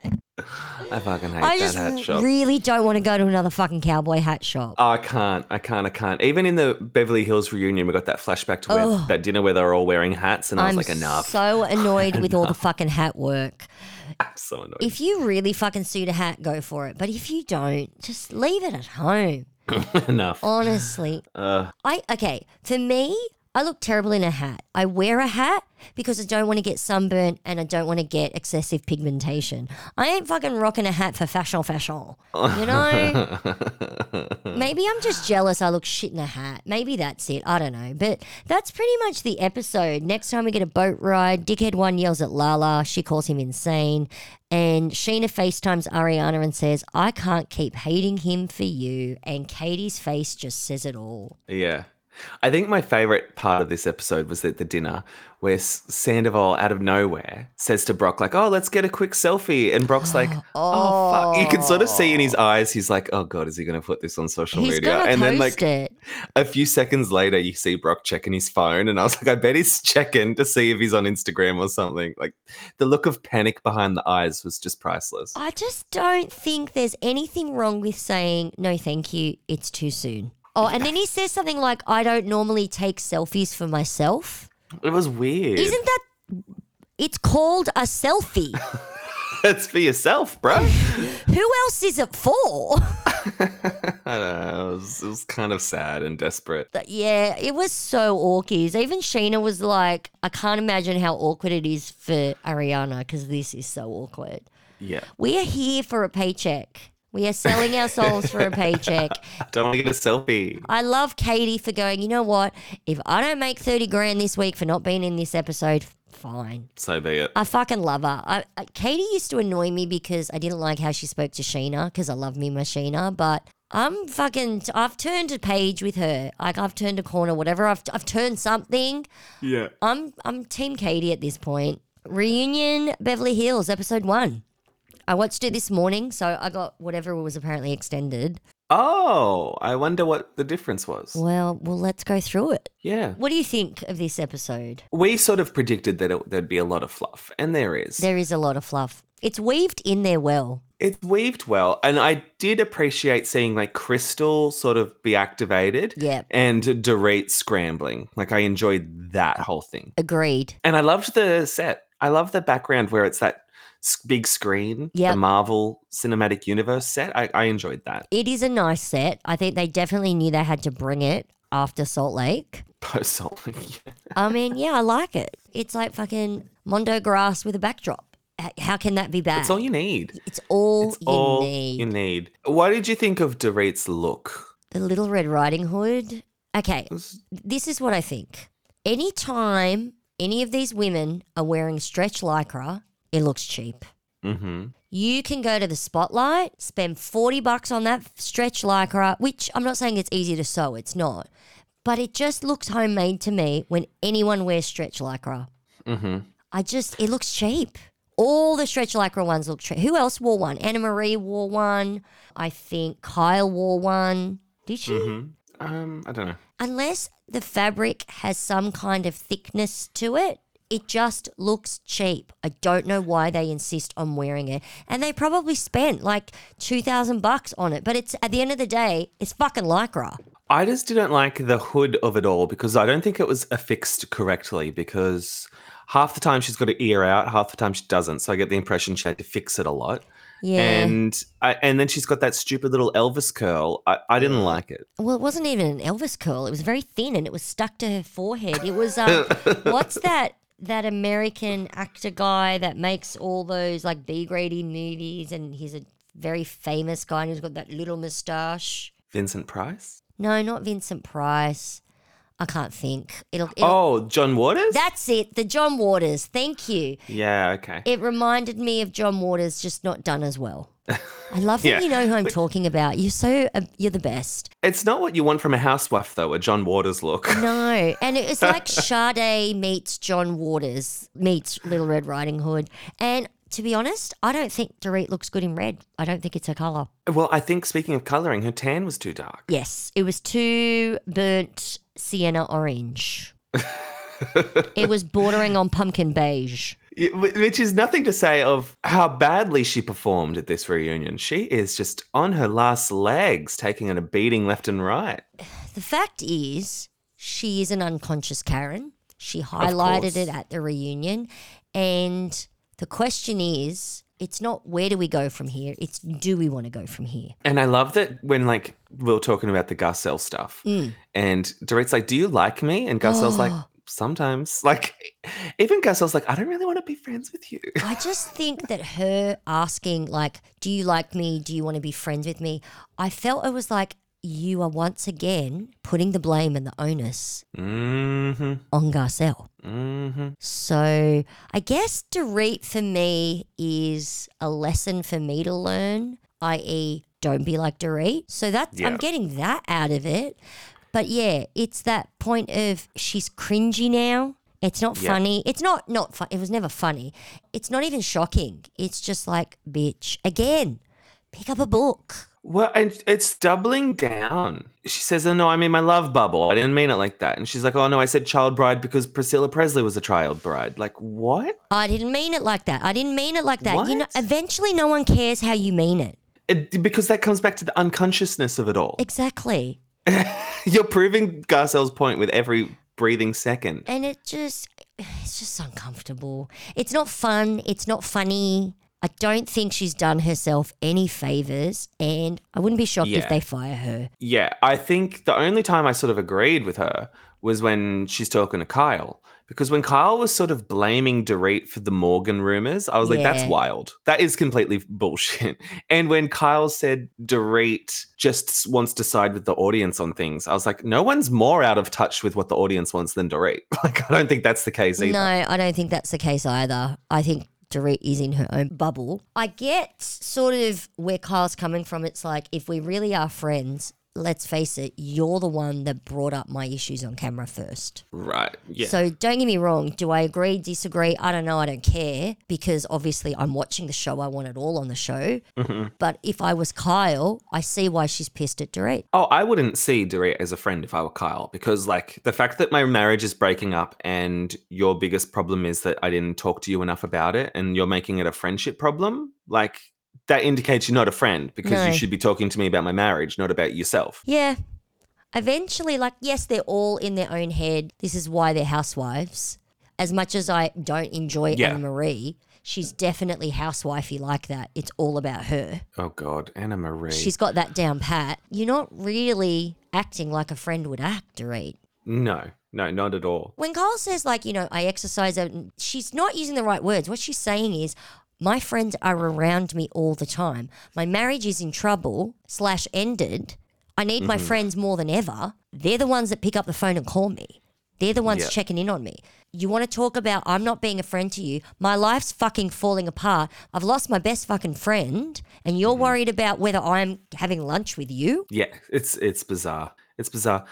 I fucking hate I that just hat shop. really don't want to go to another fucking cowboy hat shop. Oh, I can't. I can't. I can't. Even in the Beverly Hills reunion, we got that flashback to where, that dinner where they were all wearing hats, and I was I'm like, enough. so annoyed with all the fucking hat work. I'm so annoyed. If you really fucking suit a hat, go for it. But if you don't, just leave it at home. enough. Honestly, Uh, I okay. For me, I look terrible in a hat. I wear a hat because I don't want to get sunburnt and I don't want to get excessive pigmentation. I ain't fucking rocking a hat for fashion, fashion. You know? Maybe I'm just jealous I look shit in a hat. Maybe that's it. I don't know. But that's pretty much the episode. Next time we get a boat ride, Dickhead One yells at Lala. She calls him insane. And Scheana FaceTimes Ariana and says, I can't keep hating him for you. And Katie's face just says it all. yeah. I think my favorite part of this episode was at the dinner where Sandoval, out of nowhere, says to Brock, like, oh, let's get a quick selfie. And Brock's like, oh, fuck. You can sort of see in his oh. eyes, he's like, oh, God, is he going to put this on social He's media? and then, like, it. a few seconds later, you see Brock checking his phone, and I was like, I bet he's checking to see if he's on Instagram or something. Like the look of panic behind the eyes was just priceless. I just don't think there's anything wrong with saying, no, thank you, it's too soon. Oh, and then he says something like, I don't normally take selfies for myself. It was weird. Isn't that. It's called a selfie. it's for yourself, bro. Who else is it for? I don't know. It was, it was kind of sad and desperate. But yeah, it was so awkward. Even Scheana was like, I can't imagine how awkward it is for Ariana because this is so awkward. Yeah. We are here for a paycheck. We are selling our souls for a paycheck. Don't want to get a selfie. I love Katie for going, you know what? If I don't make 30 grand this week for not being in this episode, fine. So be it. I fucking love her. I, I, Katie used to annoy me because I didn't like how she spoke to Scheana because I love me my Scheana, but I'm fucking. I've turned a page with her. Like I've turned a corner, whatever. I've I've turned something. Yeah. I'm I'm Team Katie at this point. Reunion Beverly Hills episode one. I watched it this morning, so I got whatever was apparently extended. Oh, I wonder what the difference was. Well, well, let's go through it. Yeah. What do you think of this episode? We sort of predicted that it, there'd be a lot of fluff, and there is. There is a lot of fluff. It's weaved in there well. It's weaved well, and I did appreciate seeing like Crystal sort of be activated, Yeah. and Dorit scrambling. Like I enjoyed that whole thing, Agreed. and I loved the set. I love the background where it's that big screen, Yep. the Marvel Cinematic Universe set. I, I enjoyed that. It is a nice set. I think they definitely knew they had to bring it after Salt Lake. Post Salt. Lake. I mean, yeah, I like it. It's like fucking Mondo grass with a backdrop. How can that be bad? It's all you need. It's all It's you all need. you need. What did you think of Dorit's look? The Little Red Riding Hood. Okay, this is what I think. Anytime any of these women are wearing stretch lycra, it looks cheap. Mm-hmm. You can go to the spotlight, spend 40 bucks on that stretch lycra, which I'm not saying it's easy to sew, it's not. But it just looks homemade to me when anyone wears stretch lycra. Mm-hmm. I just, it looks cheap. All the stretch lycra ones look cheap. Who else wore one? Annemarie wore one. I think Kyle wore one. Did she? Mm-hmm. Um, I don't know. Unless the fabric has some kind of thickness to it, it just looks cheap. I don't know why they insist on wearing it. And they probably spent like 2000 bucks on it, but it's at the end of the day, it's fucking lycra. I just didn't like the hood of it all because I don't think it was affixed correctly because half the time she's got her ear out, half the time she doesn't. So I get the impression she had to fix it a lot. Yeah. And I, and then she's got that stupid little Elvis curl. I, I didn't like it. Well, it wasn't even an Elvis curl. It was very thin and it was stuck to her forehead. It was um, what's that? That American actor guy that makes all those like B grady movies, and he's a very famous guy, and he's got that little moustache. Vincent Price? No, not Vincent Price. I can't think. It'll. it'll Oh, John Waters? That's it. The John Waters. Thank you. yeah, okay. It reminded me of John Waters, just not done as well. I love that Yeah. you know who I'm talking about. You're so uh, you're the best. It's not what you want from a housewife, though, a John Waters look. No, and it's like Sade meets John Waters meets Little Red Riding Hood. And to be honest, I don't think Dorit looks good in red. I don't think it's her color. Well, I think speaking of colouring, her tan was too dark. Yes, it was too burnt sienna orange. it was bordering on pumpkin beige. Which is nothing to say of how badly she performed at this reunion. She is just on her last legs, taking in a beating left and right. The fact is, she is an unconscious Karen. She highlighted it at the reunion. And the question is, it's not where do we go from here? It's do we want to go from here? And I love that when like we were talking about the Garcelle stuff, Mm. and Dorit's like, "Do you like me?" And Garcelle's like, "Sometimes." Like, even Garcelle's like, "I don't really want to be friends with you." I just think that her asking, like, do you like me? Do you want to be friends with me? I felt it was like, you are once again putting the blame and the onus Mm-hmm. on Garcelle. Mm-hmm. So I guess Dorit for me is a lesson for me to learn, i.e., don't be like Dorit. So that's Yeah. I'm getting that out of it. But yeah, it's that point of she's cringy now. It's not Yeah. funny. It's not not fun. It was never funny. It's not even shocking. It's just like, bitch, again, pick up a book. Well, and it's doubling down. She says, "Oh no, I mean my love bubble. I didn't mean it like that." And she's like, "Oh no, I said child bride because Priscilla Presley was a child bride." Like what? I didn't mean it like that. I didn't mean it like that. You know, eventually no one cares how you mean it. It, because that comes back to the unconsciousness of it all. Exactly. You're proving Garcelle's point with every breathing second. and it just it's just uncomfortable. It's not fun. It's not funny. I don't think she's done herself any favors, and I wouldn't be shocked if they fire her. Yeah, I think the only time I sort of agreed with her was when she's talking to Kyle. Because when Kyle was sort of blaming Dorit for the Morgan rumors, I was like, that's wild. That is completely bullshit. And when Kyle said Dorit just wants to side with the audience on things, I was like, no one's more out of touch with what the audience wants than Dorit. Like, I don't think that's the case either. No, I don't think that's the case either. I think Is in her own bubble. I get sort of where Kyle's coming from. It's like if we really are friends, let's face it, you're the one that brought up my issues on camera first. Right. Yeah. So don't get me wrong. Do I agree, disagree? I don't know. I don't care because obviously I'm watching the show. I want it all on the show. Mm-hmm. But if I was Kyle, I see why she's pissed at Dorit. Oh, I wouldn't see Dorit as a friend if I were Kyle because, like, the fact that my marriage is breaking up and your biggest problem is that I didn't talk to you enough about it and you're making it a friendship problem, like, that indicates you're not a friend because No. you should be talking to me about my marriage, not about yourself. Yeah. Eventually, like, yes, they're all in their own head. This is why they're housewives. As much as I don't enjoy Yeah. Annemarie, she's definitely housewifey like that. It's all about her. Oh, God. Annemarie. She's got that down pat. You're not really acting like a friend would act, Dorit. No, no, not at all. When Kyle says, like, you know, I exercise, and she's not using the right words. What she's saying is, my friends are around me all the time. My marriage is in trouble, slash, ended. I need my mm-hmm. friends more than ever. They're the ones that pick up the phone and call me. They're the ones Yeah. checking in on me. You want to talk about I'm not being a friend to you. My life's fucking falling apart. I've lost my best fucking friend, and you're mm-hmm. worried about whether I'm having lunch with you. Yeah, it's it's bizarre. It's bizarre.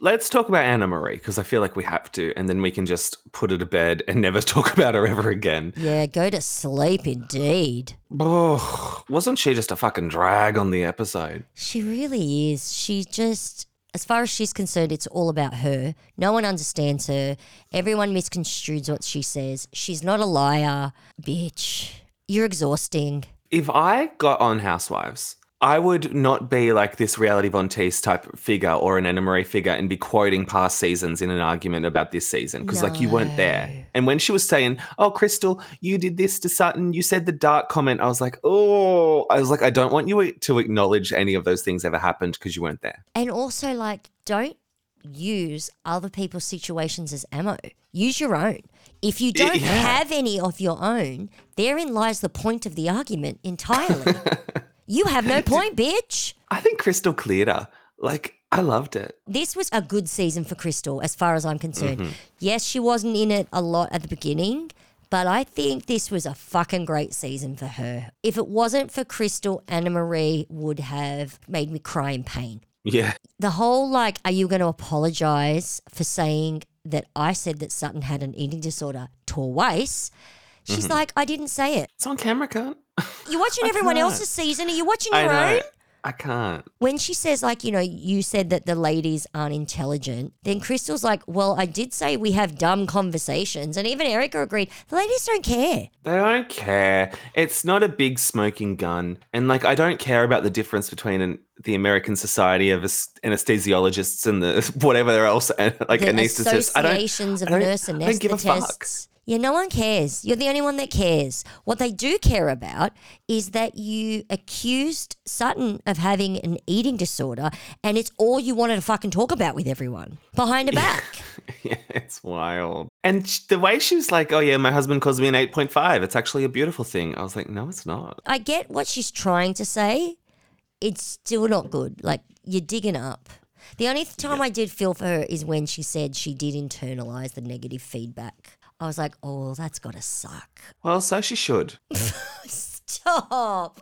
Let's talk about Annemarie because I feel like we have to, and then we can just put her to bed and never talk about her ever again. Yeah, go to sleep indeed. Oh, wasn't she just a fucking drag on the episode? She really is. She just, as far as she's concerned, it's all about her. No one understands her. Everyone misconstrues what she says. She's not a liar. Bitch, you're exhausting. If I got on Housewives, I would not be like this reality Von Teese type figure or an Annemarie figure and be quoting past seasons in an argument about this season because like you weren't there. And when she was saying, "Oh, Crystal, you did this to Sutton, you said the dark comment," I was like, "Oh," I was like, "I don't want you to acknowledge any of those things ever happened because you weren't there." And also, like, don't use other people's situations as ammo. Use your own. If you don't Yeah. have any of your own, therein lies the point of the argument entirely. you have no point, bitch. I think Crystal cleared her. Like I loved it. this was a good season for Crystal, as far as I'm concerned. Mm-hmm. Yes, she wasn't in it a lot at the beginning, but I think this was a fucking great season for her. If it wasn't for Crystal, Annemarie would have made me cry in pain. Yeah. The whole like, are you going to apologize for saying that I said that Sutton had an eating disorder twice? She's Mm-hmm. like, I didn't say it. It's on camera, can't. You're watching everyone else's season. Are you watching I your own? I can't. when she says like you know you said that the ladies aren't intelligent then crystal's like well i did say we have dumb conversations and even erika agreed the ladies don't care They don't care. It's not a big smoking gun. And like, I don't care about the difference between an, the American Society of Anesthesiologists and the whatever else, and, like the anesthetists. I don't, of I don't- nurse I don't give a fuck. Yeah no one cares you're the only one that cares what they do care about is that you accused sutton of having an eating disorder and it's all you wanted to fucking talk about with everyone behind her back yeah, it's wild. And the way she was like, oh, yeah, my husband calls me an 8.5. It's actually a beautiful thing. I was like, no, it's not. I get what she's trying to say. It's still not good. Like you're digging up. The only time I did feel for her is when she said she did internalize the negative feedback. I was like, oh, that's gotta suck. Well, so she should. Stop.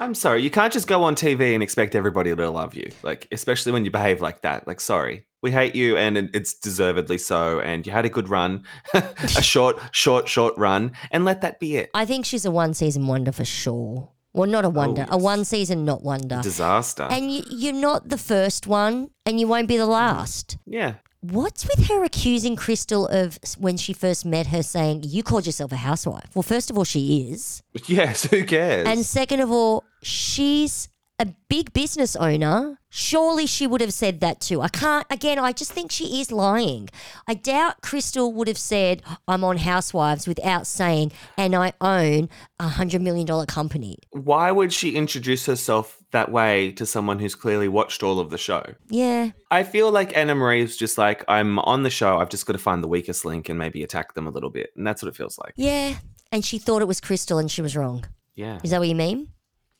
I'm sorry. You can't just go on TV and expect everybody to love you. Like, especially when you behave like that. Like, sorry. We hate you and it's deservedly so. And you had a good run, a short, short, short run, and let that be it. I think she's a one season wonder for sure. Well, not a oh, wonder, a one season not wonder. Disaster. And you, you're not the first one, and you won't be the last. yeah. What's with her accusing Crystal of when she first met her saying, You called yourself a housewife? Well, first of all, she is. Yes. Who cares? And second of all, she's a big business owner, surely she would have said that too. I can't, again, I just think she is lying. I doubt Crystal would have said, I'm on Housewives without saying, and I own a $100 million company. Why would she introduce herself that way to someone who's clearly watched all of the show? Yeah. I feel like Annemarie's just like, I'm on the show. I've just got to find the weakest link and maybe attack them a little bit. And that's what it feels like. Yeah. And she thought it was Crystal and she was wrong. Yeah. Is that what you mean?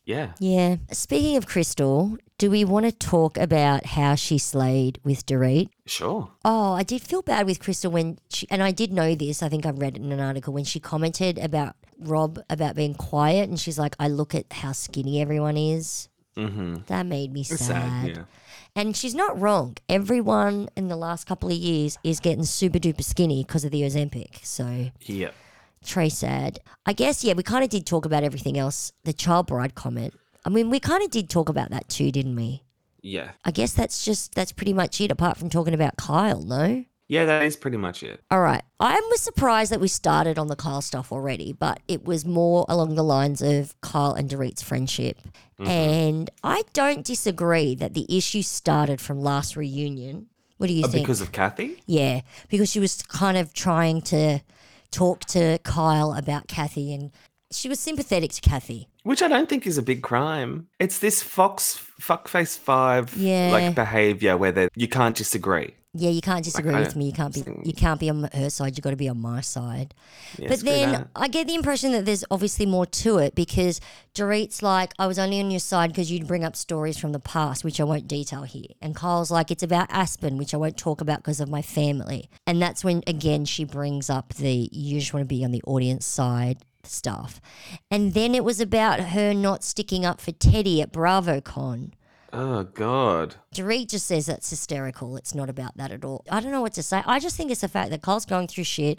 Yeah. Yeah. Speaking of Crystal, do we want to talk about how she slayed with Dorit? Sure. Oh, I did feel bad with Crystal when she, and I did know this, I think I've read it in an article, when she commented about Rob about being quiet and she's like, I look at how skinny everyone is. Mm-hmm. That made me sad. sad. Yeah. And she's not wrong. Everyone in the last couple of years is getting super duper skinny because of the Ozempic. So Yeah. Trey sad. I guess, yeah, we kind of did talk about everything else. The child bride comment. I mean, we kind of did talk about that too, didn't we? Yeah. I guess that's just, that's pretty much it, apart from talking about Kyle, no? Yeah, that is pretty much it. All right. I was surprised that we started on the Kyle stuff already, but it was more along the lines of Kyle and Dorit's friendship. And I don't disagree that the issue started from last reunion. What do you Uh, think? because of Kathy? Yeah, because she was kind of trying to talk to Kyle about Kathy and she was sympathetic to Kathy. Which I don't think is a big crime. It's this Fox fuckface five Yeah. like behavior where they you can't disagree. Yeah, you can't disagree I with me. You can't be you can't be on her side. You've got to be on my side. Yeah, but then that. I get the impression that there's obviously more to it because Dorit's like, I was only on your side because you'd bring up stories from the past, which I won't detail here. And Kyle's like, it's about Aspen, which I won't talk about because of my family. And that's when, again, she brings up the you just want to be on the audience side stuff. And then it was about her not sticking up for Teddi at BravoCon. Oh god. Dorit just says that's hysterical. It's not about that at all. I don't know what to say. I just think it's the fact that Kyle's going through shit.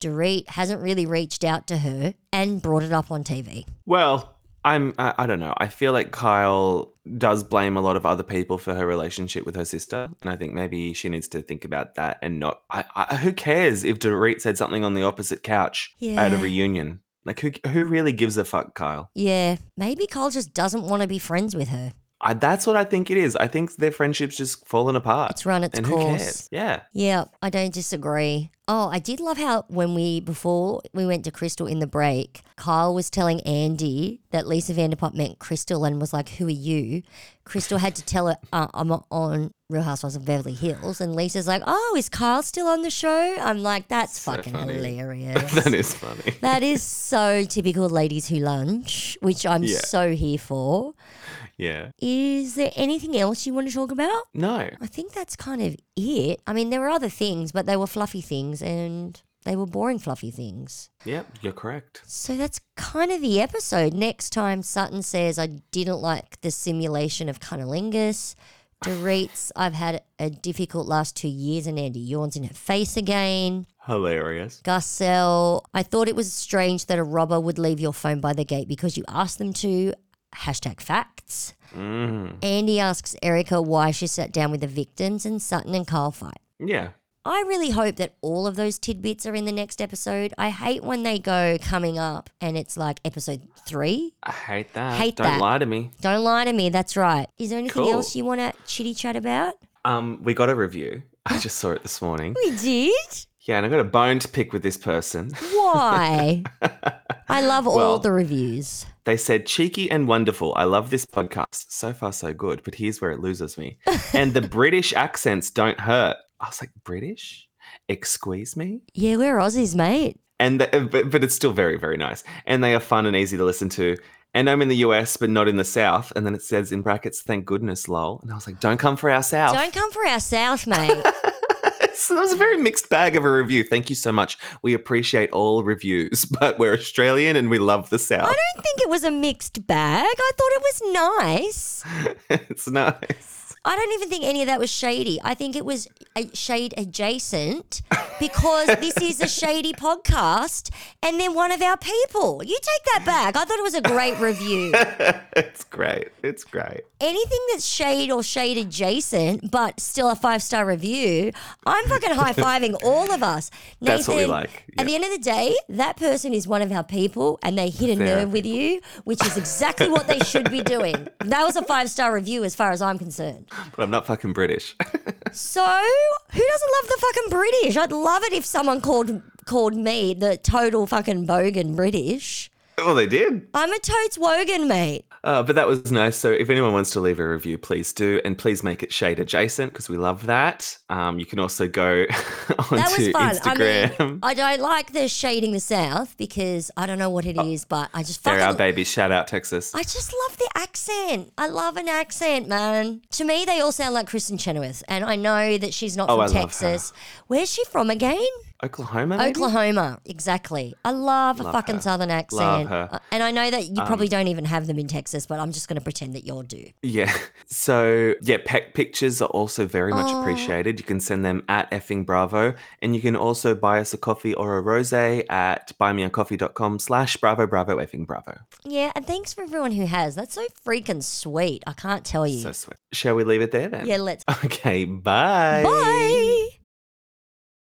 Dorit hasn't really reached out to her and brought it up on TV. Well, I'm I, I don't know. I feel like Kyle does blame a lot of other people for her relationship with her sister, and I think maybe she needs to think about that and not. I, I who cares if Dorit said something on the opposite couch at a reunion? Like who who really gives a fuck, Kyle? Yeah, maybe Kyle just doesn't want to be friends with her. I, that's what I think it is. I think their friendship's just fallen apart. It's run its and course. who cares? Yeah. Yeah, I don't disagree. Oh, I did love how when we before we went to Crystal in the break, Kyle was telling Andy that Lisa Vanderpump meant Crystal and was like, "Who are you?" Crystal had to tell her, uh, "I'm on Real Housewives of Beverly Hills," and Lisa's like, "Oh, is Kyle still on the show?" I'm like, "That's So fucking funny. hilarious." that is funny. that is so typical ladies who lunch, which I'm Yeah. so here for. Yeah. Is there anything else you want to talk about? No. I think that's kind of it. I mean, there were other things, but they were fluffy things and they were boring fluffy things. Yep, you're correct. So that's kind of the episode. Next time, Sutton says, I didn't like the simulation of cunnilingus. Dorit's, I've had a difficult last two years, and Andy yawns in her face again. Hilarious. Garcelle, I thought it was strange that a robber would leave your phone by the gate because you asked them to. Hashtag facts. Mm. Andy asks Erika why she sat down with the victims, and Sutton and Kyle fight. Yeah. I really hope that all of those tidbits are in the next episode. I hate when they go coming up and it's like episode three. I hate that. Hate Don't that. lie to me. Don't lie to me, that's right. Is there anything Cool. else you want to chitty chat about? Um, we got a review. I just saw it this morning. We did? Yeah, and I got a bone to pick with this person. Why? I love all Well- the reviews. They said cheeky and wonderful. I love this podcast. So far, so good. But here's where it loses me. and the British accents don't hurt. I was like, British? Excuse me? Yeah, we're Aussies, mate. And the, uh, but, but it's still very, very nice. And they are fun and easy to listen to. And I'm in the US, but not in the South. And then it says in brackets, thank goodness, lol. And I was like, don't come for our South. Don't come for our South, mate. that was a very mixed bag of a review. Thank you so much. We appreciate all reviews, but we're Australian and we love the South. I don't think it was a mixed bag. I thought it was nice. it's nice. I don't even think any of that was shady. I think it was a shade adjacent because this is a shady podcast and they're one of our people. You take that back. I thought it was a great review. it's great. It's great. Anything that's shade or shade adjacent, but still a five star review, I'm fucking high fiving all of us. That's what we Nathan, like, At the end of the day, that person is one of our people and they hit a Fair. nerve with you, which is exactly what they should be doing. That was a five star review as far as I'm concerned. But I'm not fucking British. So, who doesn't love the fucking British? I'd love it if someone called called me the total fucking bogan British. well, they did. I'm a totes wogan, mate. Uh, but that was nice. So if anyone wants to leave a review, please do. And please make it shade adjacent because we love that. Um, you can also go onto That was fun. Instagram. I mean, I don't like the shading the South because I don't know what it is, but I just They're fucking our babies. Shout out Texas. I just love the accent. I love an accent, man. To me, they all sound like Kristin Chenoweth, and I know that she's not Oh, from I. Texas. Where's she from again? Oklahoma. maybe? Oklahoma, exactly. I love, a fucking her. southern accent. Love her. Um, Uh, And I know that you probably don't even have them in Texas, but I'm just going to pretend that you do. Yeah. So yeah, pec pictures are also very much Oh. appreciated. You can send them at effing bravo, and you can also buy us a coffee or a rosé at buymeacoffee.com slash bravo bravo effing bravo. Yeah, and thanks for everyone who has. That's so freaking sweet. I can't tell you. So sweet. Shall we leave it there then? yeah, let's. Okay. Bye. Bye.